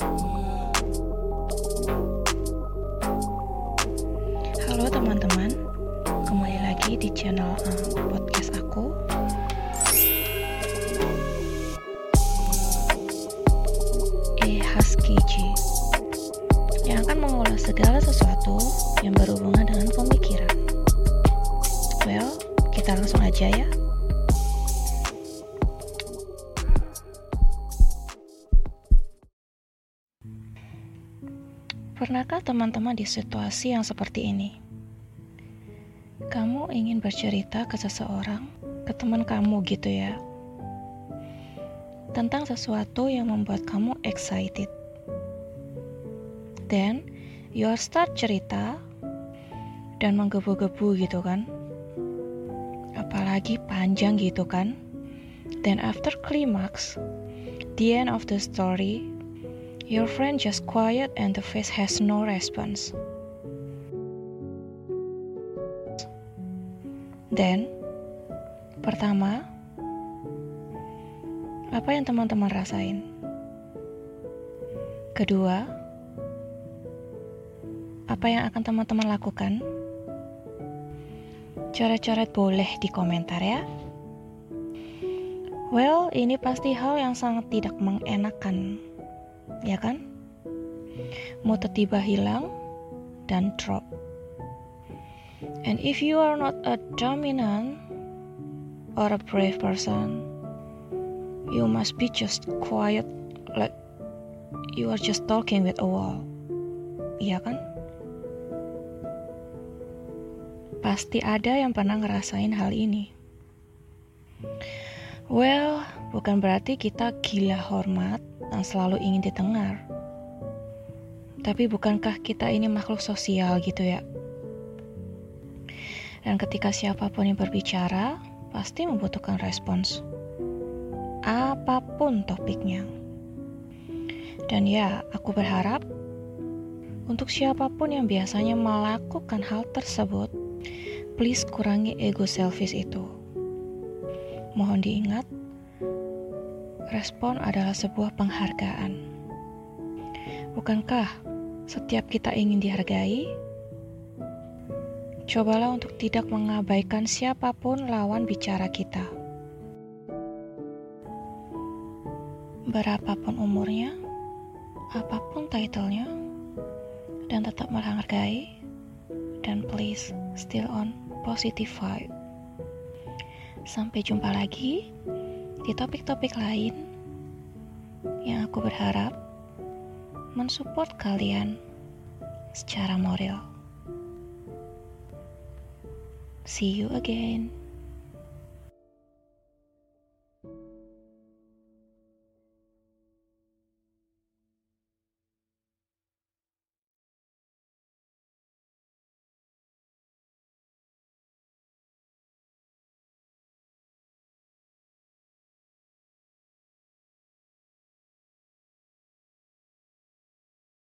Halo teman-teman, kembali lagi di channel uh, podcast aku. E Husky G yang akan mengulas segala sesuatu yang berhubungan dengan pemikiran. Well, kita langsung aja ya. Pernahkah teman-teman di situasi yang seperti ini? Kamu ingin bercerita ke seseorang, ke teman kamu gitu ya, tentang sesuatu yang membuat kamu excited. Then, you start cerita dan menggebu-gebu gitu kan. Apalagi panjang gitu kan. Then after climax, the end of the story, Your friend just quiet and the face has no response. Then, pertama, apa yang teman-teman rasain? Kedua, apa yang akan teman-teman lakukan? Coret-coret boleh di komentar ya. Well, ini pasti hal yang sangat tidak mengenakan ya kan? Mau tiba hilang dan drop. And if you are not a dominant or a brave person, you must be just quiet like you are just talking with a wall. Iya kan? Pasti ada yang pernah ngerasain hal ini. Well, bukan berarti kita gila hormat yang selalu ingin didengar. Tapi bukankah kita ini makhluk sosial gitu ya? Dan ketika siapa pun yang berbicara, pasti membutuhkan respons. Apa pun topiknya. Dan ya, aku berharap untuk siapa pun yang biasanya melakukan hal tersebut, please kurangi ego selfish itu. Mohon diingat, respon adalah sebuah penghargaan. Bukankah setiap kita ingin dihargai? Cobalah untuk tidak mengabaikan siapa pun lawan bicara kita. Berapapun umurnya, apa pun titlenya, dan tetap menghargai, dan please still on positive vibe. Sampai jumpa lagi di topik-topik lain yang aku berharap mensupport kalian secara moral. See you again.